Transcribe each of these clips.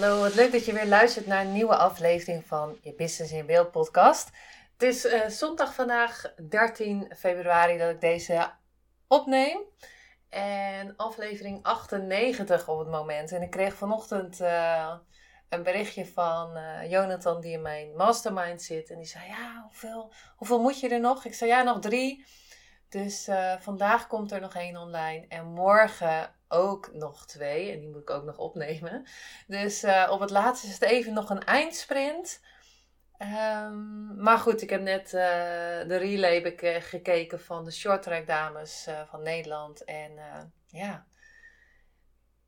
Hallo. Wat leuk dat je weer luistert naar een nieuwe aflevering van je Business in Beeld podcast. Het is uh, zondag vandaag, 13 februari, dat ik deze opneem. En aflevering 98 op het moment. En ik kreeg vanochtend uh, een berichtje van uh, Jonathan, die in mijn mastermind zit. En die zei: Ja, hoeveel, hoeveel moet je er nog? Ik zei: Ja, nog drie. Dus vandaag komt er nog één online. En morgen ook nog twee. En die moet ik ook nog opnemen. Dus uh, op het laatste is het even nog een eindsprint. Um, maar goed, ik heb net uh, de relay gekeken van de shorttrack dames van Nederland. En ja,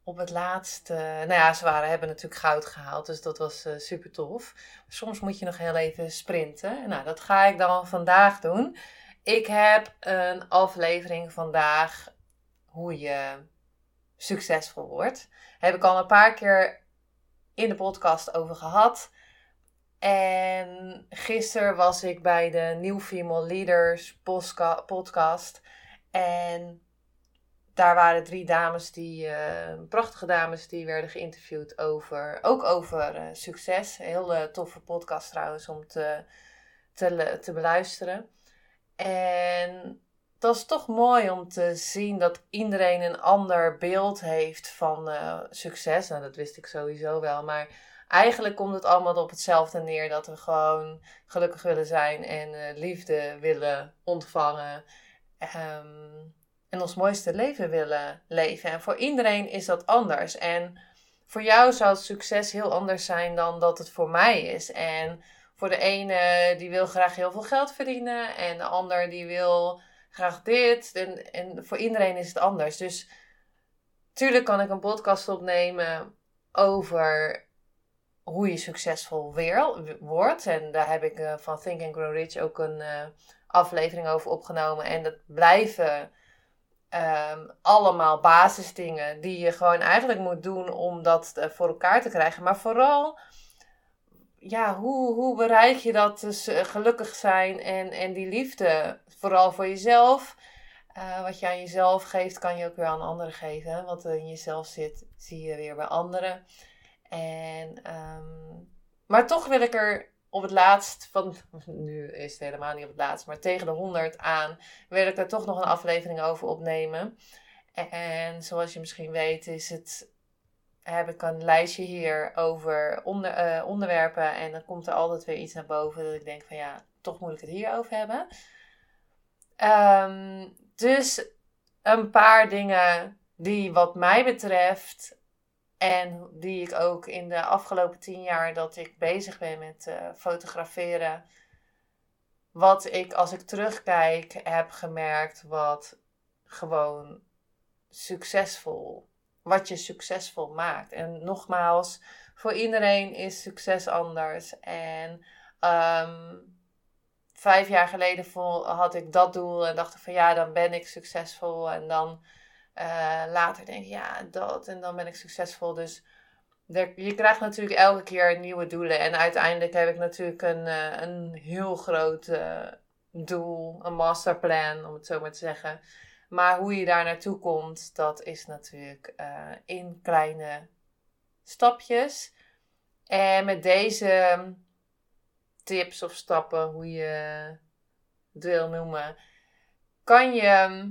op het laatste, nou ja, ze waren, hebben natuurlijk goud gehaald, dus dat was super tof. Soms moet je nog heel even sprinten. Nou, dat ga ik dan vandaag doen. Ik heb een aflevering vandaag hoe je succesvol wordt. Heb ik al een paar keer in de podcast over gehad. En gisteren was ik bij de New Female Leaders podcast. En daar waren drie dames, die, uh, prachtige dames, die werden geïnterviewd over, ook over uh, succes. Een hele toffe podcast trouwens om te, te, te beluisteren. En dat is toch mooi om te zien dat iedereen een ander beeld heeft van uh, succes. Nou, dat wist ik sowieso wel. Maar eigenlijk komt het allemaal op hetzelfde neer. Dat we gewoon gelukkig willen zijn en uh, liefde willen ontvangen. Um, en ons mooiste leven willen leven. En voor iedereen is dat anders. En voor jou zou het succes heel anders zijn dan dat het voor mij is. En voor de ene die wil graag heel veel geld verdienen. En de ander die wil graag dit. En, en voor iedereen is het anders. Dus tuurlijk kan ik een podcast opnemen over hoe je succesvol wordt. En daar heb ik uh, van Think and Grow Rich ook een uh, aflevering over opgenomen. En dat blijven um, allemaal basisdingen die je gewoon eigenlijk moet doen om dat uh, voor elkaar te krijgen. Maar vooral, ja, hoe, hoe bereik je dat dus gelukkig zijn en, en die liefde vooral voor jezelf. Uh, wat je aan jezelf geeft, kan je ook weer aan anderen geven. Wat er in jezelf zit, zie je weer bij anderen. En, um, maar toch wil ik er op het laatst, van, nu is het helemaal niet op het laatst, maar tegen de 100 aan, wil ik er toch nog een aflevering over opnemen. En zoals je misschien weet, is het, heb ik een lijstje hier over onder, uh, onderwerpen. En dan komt er altijd weer iets naar boven dat ik denk van ja, toch moet ik het hier over hebben. Um, dus een paar dingen die wat mij betreft en die ik ook in de afgelopen tien jaar dat ik bezig ben met uh, fotograferen, wat ik als ik terugkijk heb gemerkt wat gewoon succesvol, wat je succesvol maakt. En nogmaals, voor iedereen is succes anders. En um, vijf jaar geleden vol, had ik dat doel en dacht ik van ja, dan ben ik succesvol. En dan uh, later denk ik ja, dat en dan ben ik succesvol. Dus je krijgt natuurlijk elke keer nieuwe doelen. En uiteindelijk heb ik natuurlijk een, uh, een heel groot uh, doel, een masterplan om het zo maar te zeggen. Maar hoe je daar naartoe komt, dat is natuurlijk in kleine stapjes. En met deze tips of stappen, hoe je het wil noemen, kan je,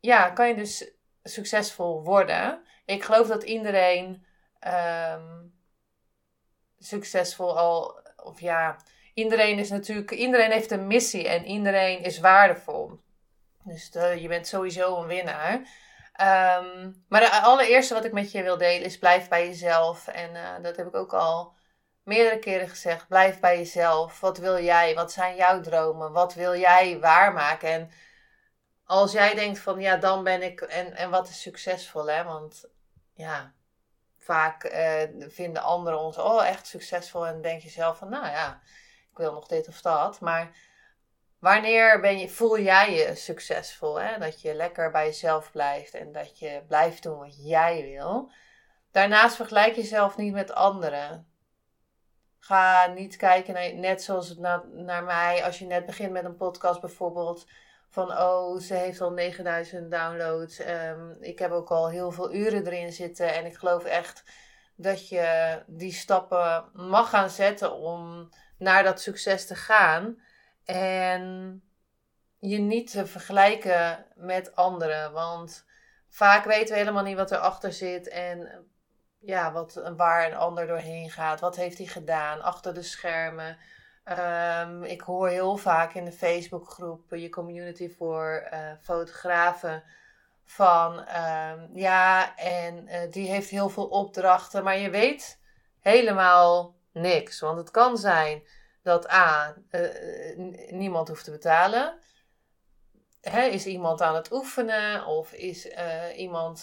ja, kan je dus succesvol worden. Ik geloof dat iedereen um, succesvol al, of ja, iedereen is natuurlijk, iedereen heeft een missie en iedereen is waardevol. Dus de, je bent sowieso een winnaar. Um, maar de allereerste wat ik met je wil delen is blijf bij jezelf. En uh, dat heb ik ook al meerdere keren gezegd: blijf bij jezelf. Wat wil jij? Wat zijn jouw dromen? Wat wil jij waarmaken? En als jij denkt van ja, dan ben ik. En, en wat is succesvol, hè? Want ja, vaak eh, vinden anderen ons oh, echt succesvol en denk je zelf van, nou ja, ik wil nog dit of dat. Maar wanneer ben je, voel jij je succesvol? Hè? Dat je lekker bij jezelf blijft en dat je blijft doen wat jij wil. Daarnaast vergelijk jezelf niet met anderen. Ga niet kijken net zoals naar mij, als je net begint met een podcast bijvoorbeeld. Van oh, ze heeft al 9000 downloads. Um, ik heb ook al heel veel uren erin zitten. En ik geloof echt dat je die stappen mag gaan zetten om naar dat succes te gaan. En je niet te vergelijken met anderen. Want vaak weten we helemaal niet wat erachter zit. En ja, wat, waar een ander doorheen gaat. Wat heeft hij gedaan achter de schermen? Um, ik hoor heel vaak in de Facebookgroep, je community voor uh, fotografen, van um, ja, en die heeft heel veel opdrachten, maar je weet helemaal niks. Want het kan zijn dat A, niemand hoeft te betalen. Hè, is iemand aan het oefenen of is iemand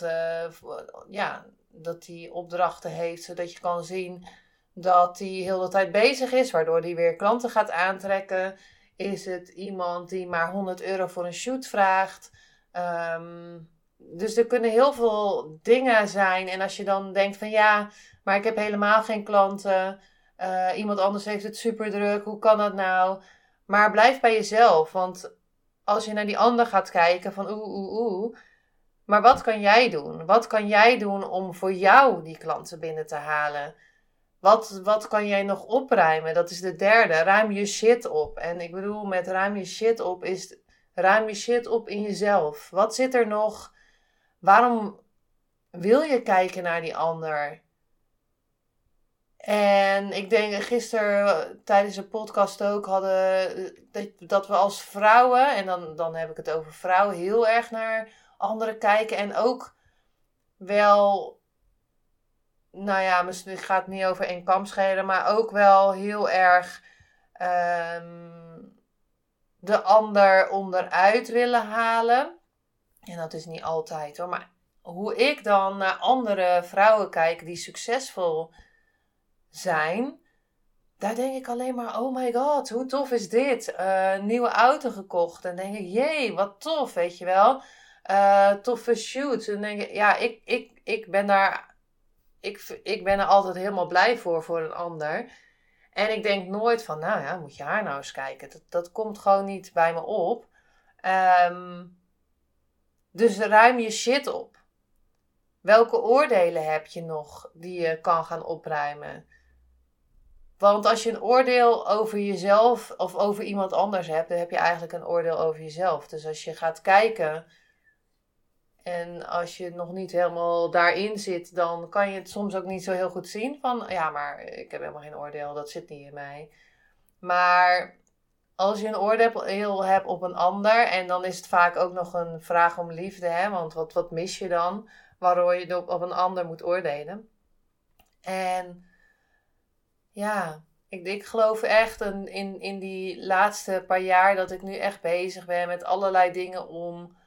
ja, dat die opdrachten heeft, zodat je kan zien dat hij heel de tijd bezig is, waardoor hij weer klanten gaat aantrekken. Is het iemand die maar 100 euro voor een shoot vraagt? Ehm, dus er kunnen heel veel dingen zijn. En als je dan denkt van ja, maar ik heb helemaal geen klanten. Uh, iemand anders heeft het super druk. Hoe kan dat nou? Maar blijf bij jezelf. Want als je naar die ander gaat kijken van oeh, oeh, oeh. Maar wat kan jij doen? Wat kan jij doen om voor jou die klanten binnen te halen? Wat, wat kan jij nog opruimen? Dat is de derde. Ruim je shit op. En ik bedoel met ruim je shit op is ruim je shit op in jezelf. Wat zit er nog? Waarom wil je kijken naar die ander? En ik denk gisteren tijdens de podcast ook hadden dat, dat we als vrouwen, en dan, dan heb ik het over vrouwen, heel erg naar anderen kijken. En ook wel nou ja, misschien gaat het niet over één kam schelen, maar ook wel heel erg ehm, de ander onderuit willen halen. En dat is niet altijd hoor, maar hoe ik dan naar andere vrouwen kijk die succesvol zijn, daar denk ik alleen maar: oh my god, hoe tof is dit? Uh, nieuwe auto gekocht. En denk ik: jee, wat tof, weet je wel. Uh, toffe shoot. En denk ik: ja, ik, ik, ik ben daar ik, ik ben er altijd helemaal blij voor, voor een ander. En ik denk nooit van, nou ja, moet je haar nou eens kijken. Dat, dat komt gewoon niet bij me op. Um, dus ruim je shit op. Welke oordelen heb je nog die je kan gaan opruimen? Want als je een oordeel over jezelf of over iemand anders hebt, dan heb je eigenlijk een oordeel over jezelf. Dus als je gaat kijken en als je nog niet helemaal daarin zit, dan kan je het soms ook niet zo heel goed zien. Van ja, maar ik heb helemaal geen oordeel, dat zit niet in mij. Maar als je een oordeel hebt op een ander, en dan is het vaak ook nog een vraag om liefde, hè? want wat, wat mis je dan? Waardoor je op, op een ander moet oordelen. En ja, ik, ik geloof echt in, in, in die laatste paar jaar dat ik nu echt bezig ben met allerlei dingen om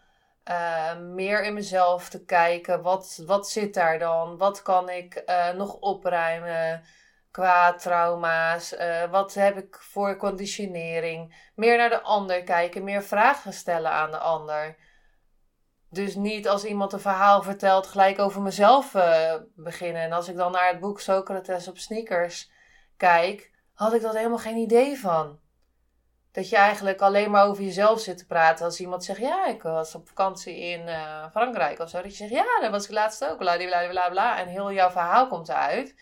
uh, meer in mezelf te kijken. Wat, wat zit daar dan? Wat kan ik uh, nog opruimen qua trauma's? Uh, wat heb ik voor conditionering? Meer naar de ander kijken, meer vragen stellen aan de ander. Dus niet als iemand een verhaal vertelt, gelijk over mezelf beginnen. En als ik dan naar het boek Socrates op sneakers kijk, had ik dat helemaal geen idee van dat je eigenlijk alleen maar over jezelf zit te praten. Als iemand zegt, ja, ik was op vakantie in uh, Frankrijk of zo. Dat je zegt, ja, dat was ik laatst ook. Bla. En heel jouw verhaal komt eruit.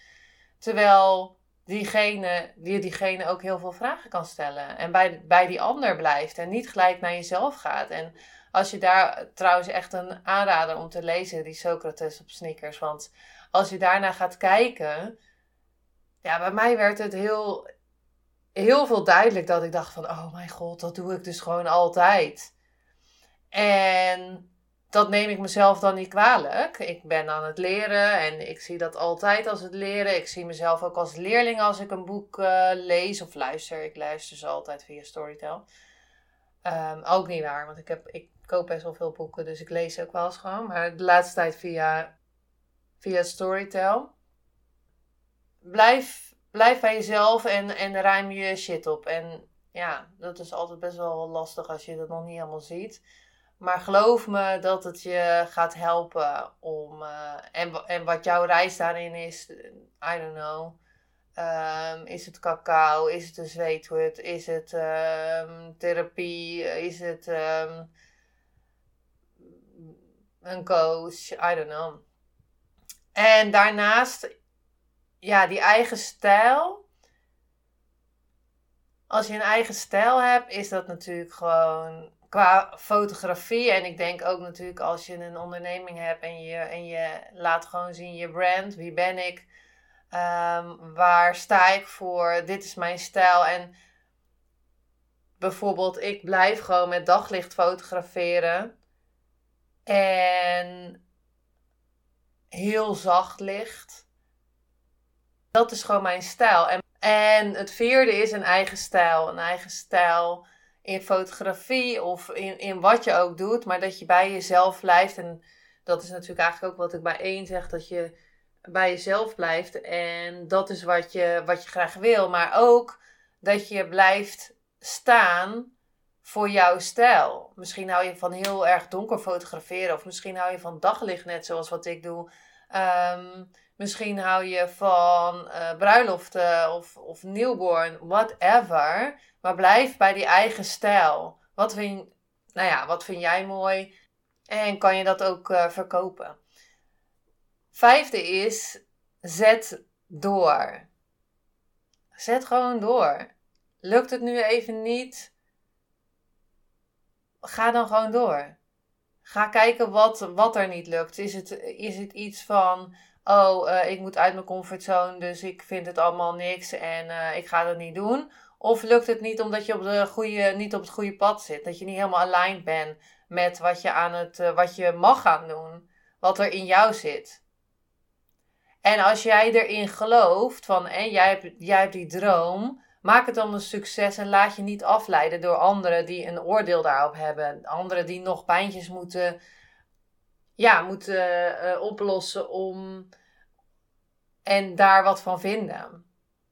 Terwijl diegene, die diegene ook heel veel vragen kan stellen. En bij, bij die ander blijft. En niet gelijk naar jezelf gaat. En als je daar trouwens echt een aanrader om te lezen, die Socrates op sneakers. Want als je daarna gaat kijken. Ja, bij mij werd het heel heel veel duidelijk dat ik dacht van, oh mijn god, dat doe ik dus gewoon altijd. En dat neem ik mezelf dan niet kwalijk. Ik ben aan het leren en ik zie dat altijd als het leren. Ik zie mezelf ook als leerling als ik een boek uh, lees of luister. Ik luister ze altijd via Storytel. Um, ook niet waar, want ik, heb, ik koop best wel veel boeken, dus ik lees ook wel eens gewoon. Maar de laatste tijd via, via Storytel. Blijf, blijf bij jezelf en, en ruim je shit op. En ja, dat is altijd best wel lastig als je dat nog niet helemaal ziet. Maar geloof me dat het je gaat helpen om. Uh, en, en wat jouw reis daarin is, I don't know. Um, is het cacao? Is het een zweethut? Is het um, therapie? Is het um, een coach? I don't know. En daarnaast, ja, die eigen stijl. Als je een eigen stijl hebt, is dat natuurlijk gewoon qua fotografie. En ik denk ook natuurlijk als je een onderneming hebt en je, en je laat gewoon zien je brand. Wie ben ik? Um, waar sta ik voor? Dit is mijn stijl. En bijvoorbeeld, ik blijf gewoon met daglicht fotograferen. En heel zacht licht. Dat is gewoon mijn stijl. En, en het vierde is een eigen stijl. Een eigen stijl in fotografie of in, in wat je ook doet. Maar dat je bij jezelf blijft. En dat is natuurlijk eigenlijk ook wat ik bij één zeg. Dat je bij jezelf blijft. En dat is wat je, wat je graag wil. Maar ook dat je blijft staan voor jouw stijl. Misschien hou je van heel erg donker fotograferen. Of misschien hou je van daglicht, net zoals wat ik doe. Ehm, misschien hou je van uh, bruiloften of, of newborn, whatever. Maar blijf bij die eigen stijl. Wat vind, nou ja, wat vind jij mooi? En kan je dat ook uh, verkopen? Vijfde is, zet door. Zet gewoon door. Lukt het nu even niet? Ga dan gewoon door. Ga kijken wat, wat er niet lukt. Is het, is het iets van, oh, uh, ik moet uit mijn comfortzone, dus ik vind het allemaal niks en uh, ik ga dat niet doen? Of lukt het niet omdat je op de goede, niet op het goede pad zit? Dat je niet helemaal aligned bent met wat je, aan het, uh, wat je mag gaan doen, wat er in jou zit. En als jij erin gelooft, van en jij, hebt, jij hebt die droom, maak het dan een succes en laat je niet afleiden door anderen die een oordeel daarop hebben. Anderen die nog pijntjes moeten, ja, moeten uh, oplossen om en daar wat van vinden.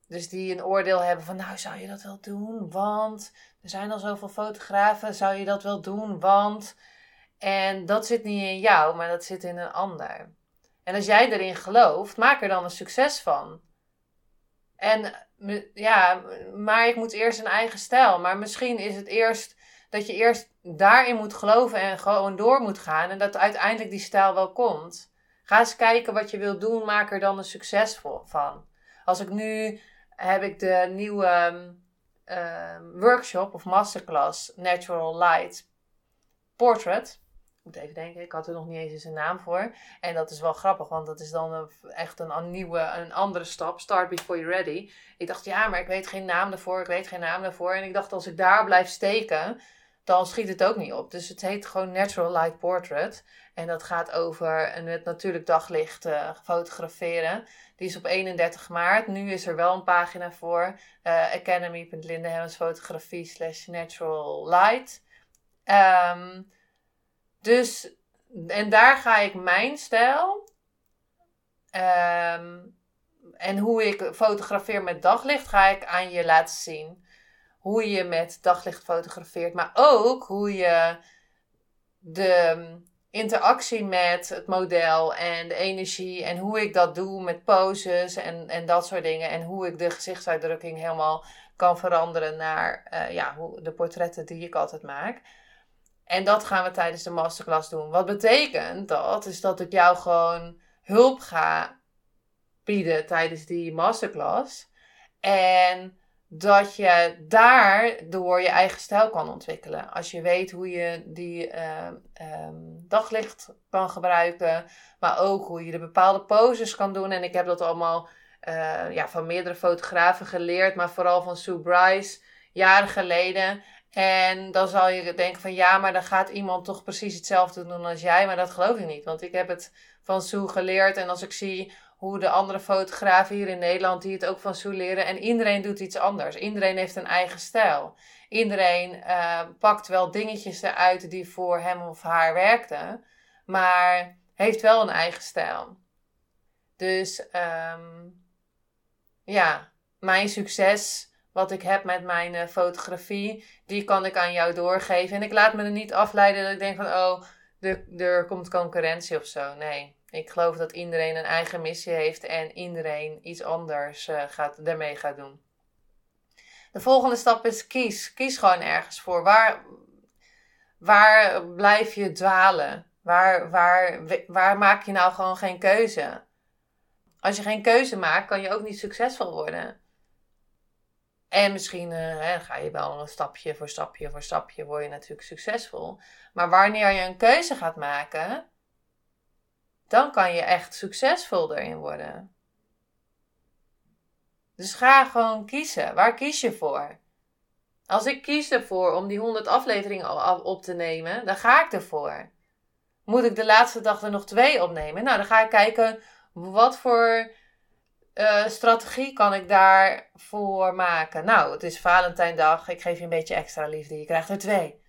Dus die een oordeel hebben van, nou zou je dat wel doen? Want er zijn al zoveel fotografen, zou je dat wel doen? Want. En dat zit niet in jou, maar dat zit in een ander. En als jij erin gelooft, maak er dan een succes van. En ja, maar ik moet eerst een eigen stijl. Maar misschien is het eerst dat je eerst daarin moet geloven en gewoon door moet gaan. En dat uiteindelijk die stijl wel komt. Ga eens kijken wat je wilt doen. Maak er dan een succes van. Als ik nu heb ik de nieuwe um, workshop of masterclass Natural Light Portrait moet even denken, ik had er nog niet eens een naam voor. En dat is wel grappig, want dat is dan echt een, een, nieuwe, een andere stap. Start before you're ready. Ik dacht, ja, maar ik weet geen naam daarvoor, ik weet geen naam daarvoor. En ik dacht, als ik daar blijf steken, dan schiet het ook niet op. Dus het heet gewoon Natural Light Portrait. En dat gaat over een, het natuurlijk daglicht uh, fotograferen. Die is op 31 maart. Nu is er wel een pagina voor. Uh, Academy.lindehemmens fotografie slash natural light. Um, dus, en daar ga ik mijn stijl ehm, en hoe ik fotografeer met daglicht, ga ik aan je laten zien. Hoe je met daglicht fotografeert, maar ook hoe je de interactie met het model en de energie en hoe ik dat doe met poses en, en dat soort dingen. En hoe ik de gezichtsuitdrukking helemaal kan veranderen naar uh, ja, hoe, de portretten die ik altijd maak. En dat gaan we tijdens de masterclass doen. Wat betekent dat? Is dat ik jou gewoon hulp ga bieden tijdens die masterclass. En dat je daardoor je eigen stijl kan ontwikkelen. Als je weet hoe je die uh, um, daglicht kan gebruiken. Maar ook hoe je de bepaalde poses kan doen. En ik heb dat allemaal uh, ja, van meerdere fotografen geleerd. Maar vooral van Sue Bryce jaren geleden. En dan zal je denken van ja, maar dan gaat iemand toch precies hetzelfde doen als jij. Maar dat geloof ik niet. Want ik heb het van Sue geleerd. En als ik zie hoe de andere fotografen hier in Nederland die het ook van Sue leren. En iedereen doet iets anders. Iedereen heeft een eigen stijl. Iedereen uh, pakt wel dingetjes eruit die voor hem of haar werkten. Maar heeft wel een eigen stijl. Dus ehm, ja, mijn succes, wat ik heb met mijn uh, fotografie, die kan ik aan jou doorgeven. En ik laat me er niet afleiden dat ik denk van, oh, er, er komt concurrentie of zo. Nee, ik geloof dat iedereen een eigen missie heeft en iedereen iets anders uh, gaat, daarmee gaat doen. De volgende stap is kies. Kies gewoon ergens voor. Waar, waar blijf je dwalen? Waar, waar, waar maak je nou gewoon geen keuze? Als je geen keuze maakt, kan je ook niet succesvol worden. En misschien hè, ga je wel een stapje voor stapje voor stapje, word je natuurlijk succesvol. Maar wanneer je een keuze gaat maken, dan kan je echt succesvol erin worden. Dus ga gewoon kiezen. Waar kies je voor? Als ik kies ervoor om die 100 afleveringen op te nemen, dan ga ik ervoor. Moet ik de laatste dag er nog twee opnemen? Nou, dan ga ik kijken wat voor uh, strategie kan ik daarvoor maken. Nou, het is Valentijndag. Ik geef je een beetje extra liefde. Je krijgt er twee.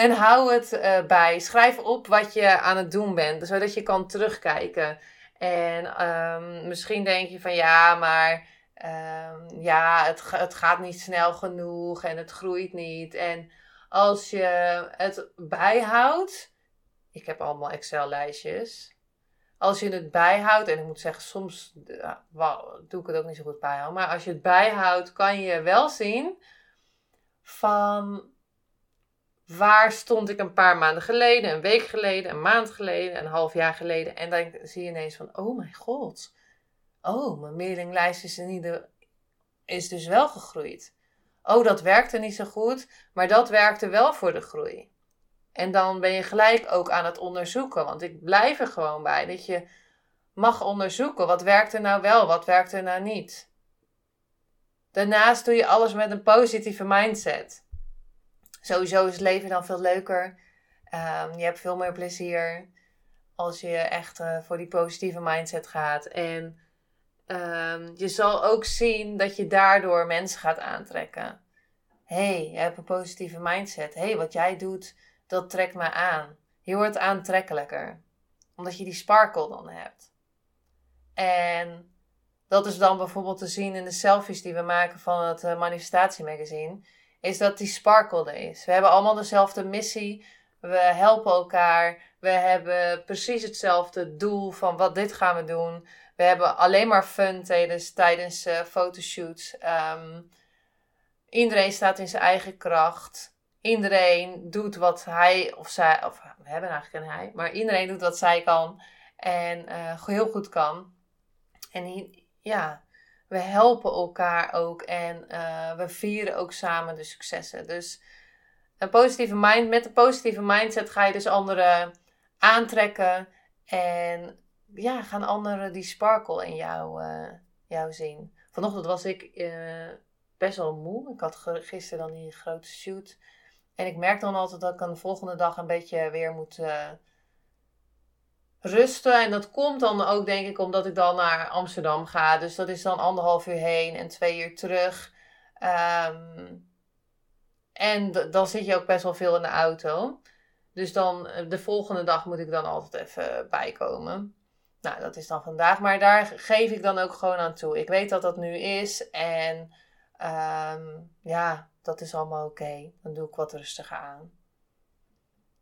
En hou het uh, bij. Schrijf op wat je aan het doen bent, zodat je kan terugkijken. En um, misschien denk je van ja, maar um, ja, het, het gaat niet snel genoeg en het groeit niet. En als je het bijhoudt, ik heb allemaal Excel-lijstjes. Als je het bijhoudt, en ik moet zeggen, soms doe ik het ook niet zo goed bijhouden, maar als je het bijhoudt, kan je wel zien van waar stond ik een paar maanden geleden, een week geleden, een maand geleden, een half jaar geleden. En dan zie je ineens van, oh mijn god, oh, mijn mailinglijst is, in ieder, is dus wel gegroeid. Oh, dat werkte niet zo goed, maar dat werkte wel voor de groei. En dan ben je gelijk ook aan het onderzoeken, want ik blijf er gewoon bij dat je mag onderzoeken wat werkt er nou wel, wat werkt er nou niet. Daarnaast doe je alles met een positieve mindset. Sowieso is het leven dan veel leuker. Um, je hebt veel meer plezier als je echt uh, voor die positieve mindset gaat. En um, je zal ook zien dat je daardoor mensen gaat aantrekken. hey, je hebt een positieve mindset. hey, wat jij doet, dat trekt me aan. Je wordt aantrekkelijker. Omdat je die sparkle dan hebt. En dat is dan bijvoorbeeld te zien in de selfies die we maken van het uh, manifestatiemagazine is dat die sparkle is. We hebben allemaal dezelfde missie. We helpen elkaar. We hebben precies hetzelfde doel van wat dit gaan we doen. We hebben alleen maar fun tijdens, tijdens uh, fotoshoots. Um, iedereen staat in zijn eigen kracht. Iedereen doet wat hij of zij, of we hebben eigenlijk een hij, maar iedereen doet wat zij kan en uh, heel goed kan. En ja, we helpen elkaar ook en uh, we vieren ook samen de successen. Dus een positieve mind, met een positieve mindset ga je dus anderen aantrekken en ja, gaan anderen die sparkle in jou, uh, jou zien. Vanochtend was ik uh, best wel moe. Ik had gisteren dan die grote shoot. En ik merk dan altijd dat ik de volgende dag een beetje weer moet rusten. En dat komt dan ook, denk ik, omdat ik dan naar Amsterdam ga. Dus dat is dan anderhalf uur heen en twee uur terug. Um, en dan zit je ook best wel veel in de auto. Dus dan eh, de volgende dag moet ik dan altijd even bijkomen. Nou, dat is dan vandaag. Maar daar geef ik dan ook gewoon aan toe. Ik weet dat dat nu is. En um, ja, dat is allemaal oké. Dan doe ik wat rustiger aan.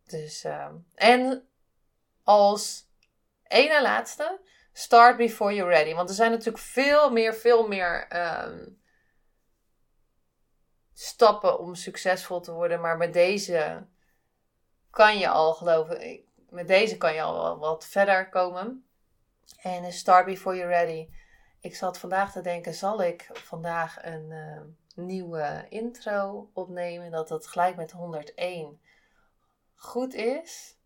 Dus, um, en als Eén en laatste. Start before you're ready. Want er zijn natuurlijk veel meer, veel meer um, stappen om succesvol te worden. Maar met deze kan je al geloven. Met deze kan je al wat verder komen. En start before you're ready. Ik zat vandaag te denken, zal ik vandaag een uh, nieuwe intro opnemen? Dat dat gelijk met 101 goed is.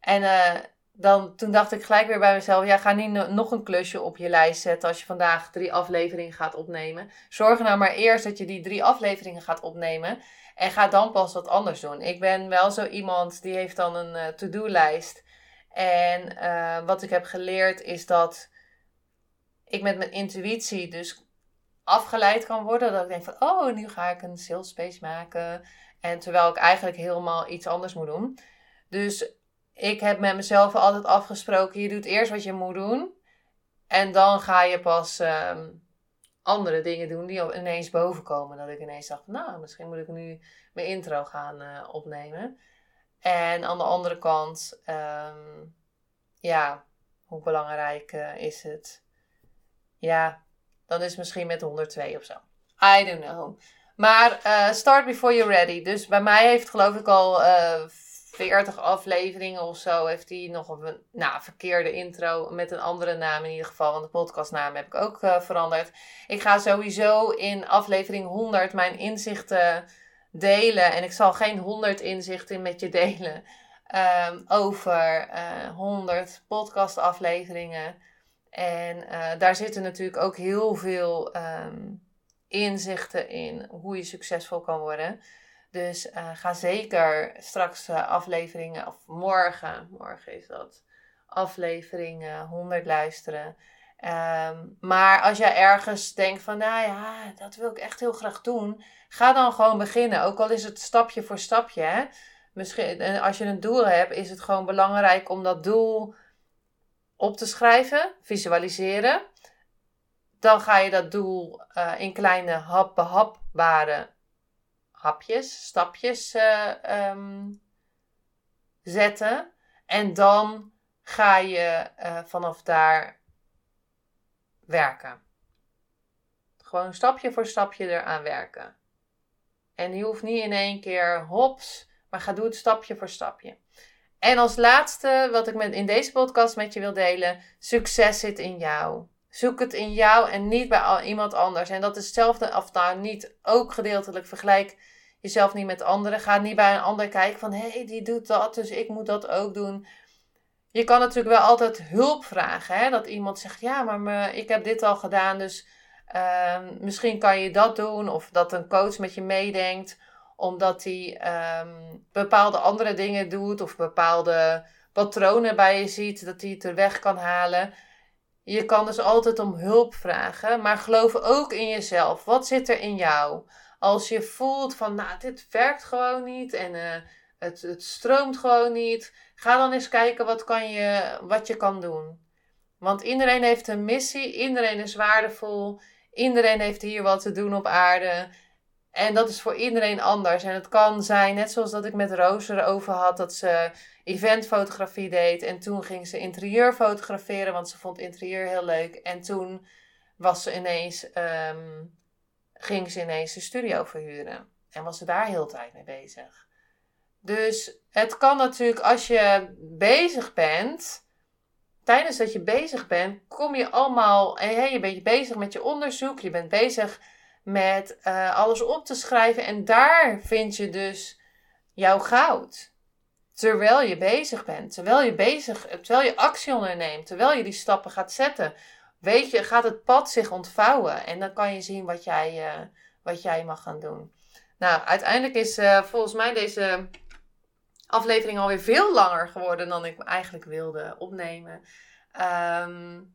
En uh, dan, toen dacht ik gelijk weer bij mezelf: ja, ga niet nog een klusje op je lijst zetten als je vandaag drie afleveringen gaat opnemen. Zorg nou maar eerst dat je die drie afleveringen gaat opnemen. En ga dan pas wat anders doen. Ik ben wel zo iemand die heeft dan een uh, to-do-lijst. En uh, wat ik heb geleerd is dat ik met mijn intuïtie dus afgeleid kan worden. Dat ik denk van, oh, nu ga ik een sales space maken. En terwijl ik eigenlijk helemaal iets anders moet doen. Dus ik heb met mezelf altijd afgesproken: je doet eerst wat je moet doen. En dan ga je pas ehm, andere dingen doen die ineens bovenkomen. Dat ik ineens dacht: nou, misschien moet ik nu mijn intro gaan uh, opnemen. En aan de andere kant, ehm, ja, hoe belangrijk uh, is het? Ja, dan is misschien met 102 of zo. I don't know. Maar uh, start before you're ready. Dus bij mij heeft geloof ik al 40 afleveringen of zo. Heeft hij nog een nou, verkeerde intro met een andere naam in ieder geval. Want de podcastnaam heb ik ook uh, veranderd. Ik ga sowieso in aflevering 100 mijn inzichten delen. En ik zal geen 100 inzichten met je delen. Um, over 100 podcastafleveringen. En uh, daar zitten natuurlijk ook heel veel um, inzichten in hoe je succesvol kan worden. Dus uh, ga zeker straks uh, afleveringen, of morgen, morgen is dat, aflevering 100 luisteren. Um, maar als jij ergens denkt van, nou ja, dat wil ik echt heel graag doen, ga dan gewoon beginnen. Ook al is het stapje voor stapje. Hè? Misschien, en als je een doel hebt, is het gewoon belangrijk om dat doel op te schrijven, visualiseren. Dan ga je dat doel in kleine hap, behapbare hapjes, stapjes uh, um, zetten. En dan ga je uh, vanaf daar werken. Gewoon stapje voor stapje eraan werken. En je hoeft niet in één keer hops, maar ga doen het stapje voor stapje. En als laatste, wat ik met, in deze podcast met je wil delen: succes zit in jou. Zoek het in jou en niet bij iemand anders. En dat is hetzelfde, of nou niet ook gedeeltelijk vergelijk jezelf niet met anderen. Ga niet bij een ander kijken van hé, hey, die doet dat, dus ik moet dat ook doen. Je kan natuurlijk wel altijd hulp vragen. Hè? Dat iemand zegt, ja, maar me, ik heb dit al gedaan, dus uh, misschien kan je dat doen. Of dat een coach met je meedenkt omdat hij um, bepaalde andere dingen doet of bepaalde patronen bij je ziet, dat hij het er weg kan halen. Je kan dus altijd om hulp vragen, maar geloof ook in jezelf. Wat zit er in jou? Als je voelt van, nou, dit werkt gewoon niet en uh, het, het stroomt gewoon niet, ga dan eens kijken wat, kan je, wat je kan doen. Want iedereen heeft een missie, iedereen is waardevol, iedereen heeft hier wat te doen op aarde. En dat is voor iedereen anders. En het kan zijn, net zoals dat ik met Roos erover had, dat ze eventfotografie deed. En toen ging ze interieur fotograferen, want ze vond interieur heel leuk. En toen was ze ineens, um, ging ze ineens de studio verhuren. En was ze daar heel tijd mee bezig. Dus het kan natuurlijk, als je bezig bent, tijdens dat je bezig bent, kom je allemaal, hey, je bent bezig met je onderzoek, je bent bezig met uh, alles op te schrijven. En daar vind je dus jouw goud. Terwijl je bezig bent, terwijl je bezig, terwijl je actie onderneemt, terwijl je die stappen gaat zetten, weet je, gaat het pad zich ontvouwen. En dan kan je zien wat jij, uh, wat jij mag gaan doen. Nou, uiteindelijk is uh, volgens mij deze aflevering alweer veel langer geworden dan ik eigenlijk wilde opnemen. Um,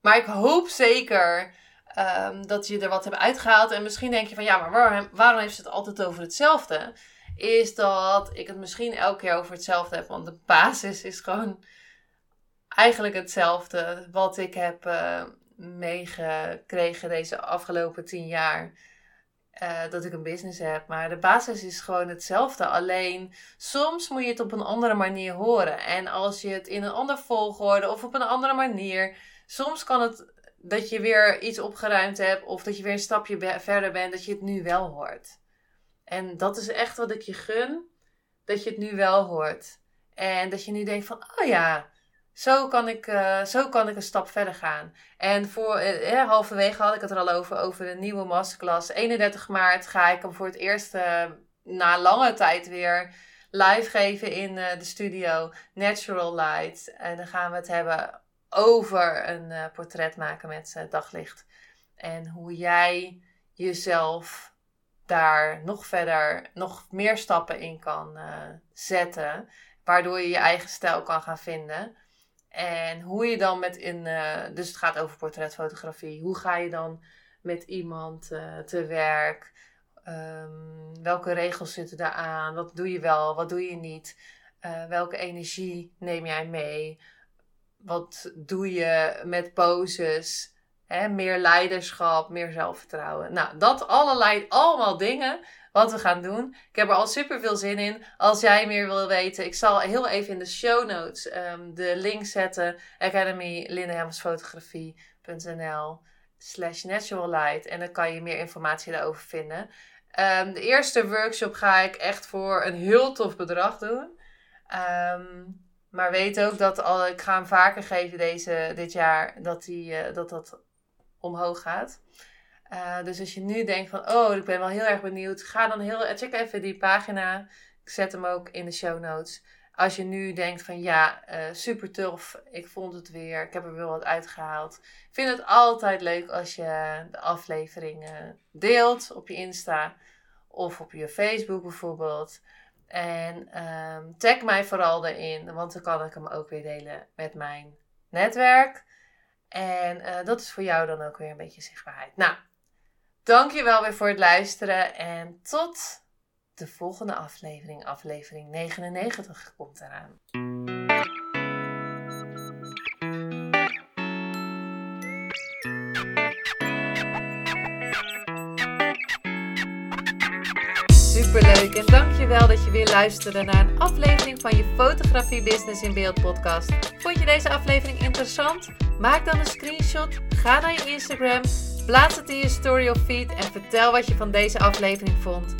maar ik hoop zeker Um, dat je er wat hebt uitgehaald. En misschien denk je van ja, maar waarom, waarom heeft ze het altijd over hetzelfde? Is dat ik het misschien elke keer over hetzelfde heb. Want de basis is gewoon eigenlijk hetzelfde wat ik heb uh, meegekregen deze afgelopen tien jaar. Uh, dat ik een business heb. Maar de basis is gewoon hetzelfde. Alleen soms moet je het op een andere manier horen. En als je het in een andere volgorde of op een andere manier. Soms kan het dat je weer iets opgeruimd hebt of dat je weer een stapje verder bent, dat je het nu wel hoort. En dat is echt wat ik je gun, dat je het nu wel hoort. En dat je nu denkt van, oh ja, zo kan ik, uh, zo kan ik een stap verder gaan. En voor, eh, halverwege had ik het er al over, over de nieuwe masterclass. 31 maart ga ik hem voor het eerst na lange tijd weer live geven in de studio Natural Light. En dan gaan we het hebben over een portret maken met daglicht. En hoe jij jezelf daar nog verder, nog meer stappen in kan zetten. Waardoor je je eigen stijl kan gaan vinden. En hoe je dan met in, dus het gaat over portretfotografie. Hoe ga je dan met iemand te werk? Um, welke regels zitten daar aan? Wat doe je wel, wat doe je niet? Uh, welke energie neem jij mee? Wat doe je met poses? Hè? Meer leiderschap, meer zelfvertrouwen. Nou, dat allerlei, allemaal dingen wat we gaan doen. Ik heb er al super veel zin in. Als jij meer wil weten, ik zal heel even in de show notes um, de link zetten. Academy slash natural light. En dan kan je meer informatie daarover vinden. Um, de eerste workshop ga ik echt voor een heel tof bedrag doen. Um, maar weet ook dat al, ik ga hem vaker geven deze, dit jaar, dat, die, uh, dat dat omhoog gaat. Uh, dus als je nu denkt van, oh, ik ben wel heel erg benieuwd, ga dan heel, check even die pagina. Ik zet hem ook in de show notes. Als je nu denkt van, ja, uh, super tof, ik vond het weer, ik heb er wel wat uitgehaald. Vind het altijd leuk als je de afleveringen deelt op je Insta of op je Facebook bijvoorbeeld. En um, tag mij vooral erin, want dan kan ik hem ook weer delen met mijn netwerk. En uh, dat is voor jou dan ook weer een beetje zichtbaarheid. Nou, dankjewel weer voor het luisteren en tot de volgende aflevering. Aflevering 99 komt eraan. Superleuk en dankjewel dat je weer luisterde naar een aflevering van je Fotografie Business in Beeld podcast. Vond je deze aflevering interessant? Maak dan een screenshot, ga naar je Instagram, plaats het in je story of feed en vertel wat je van deze aflevering vond.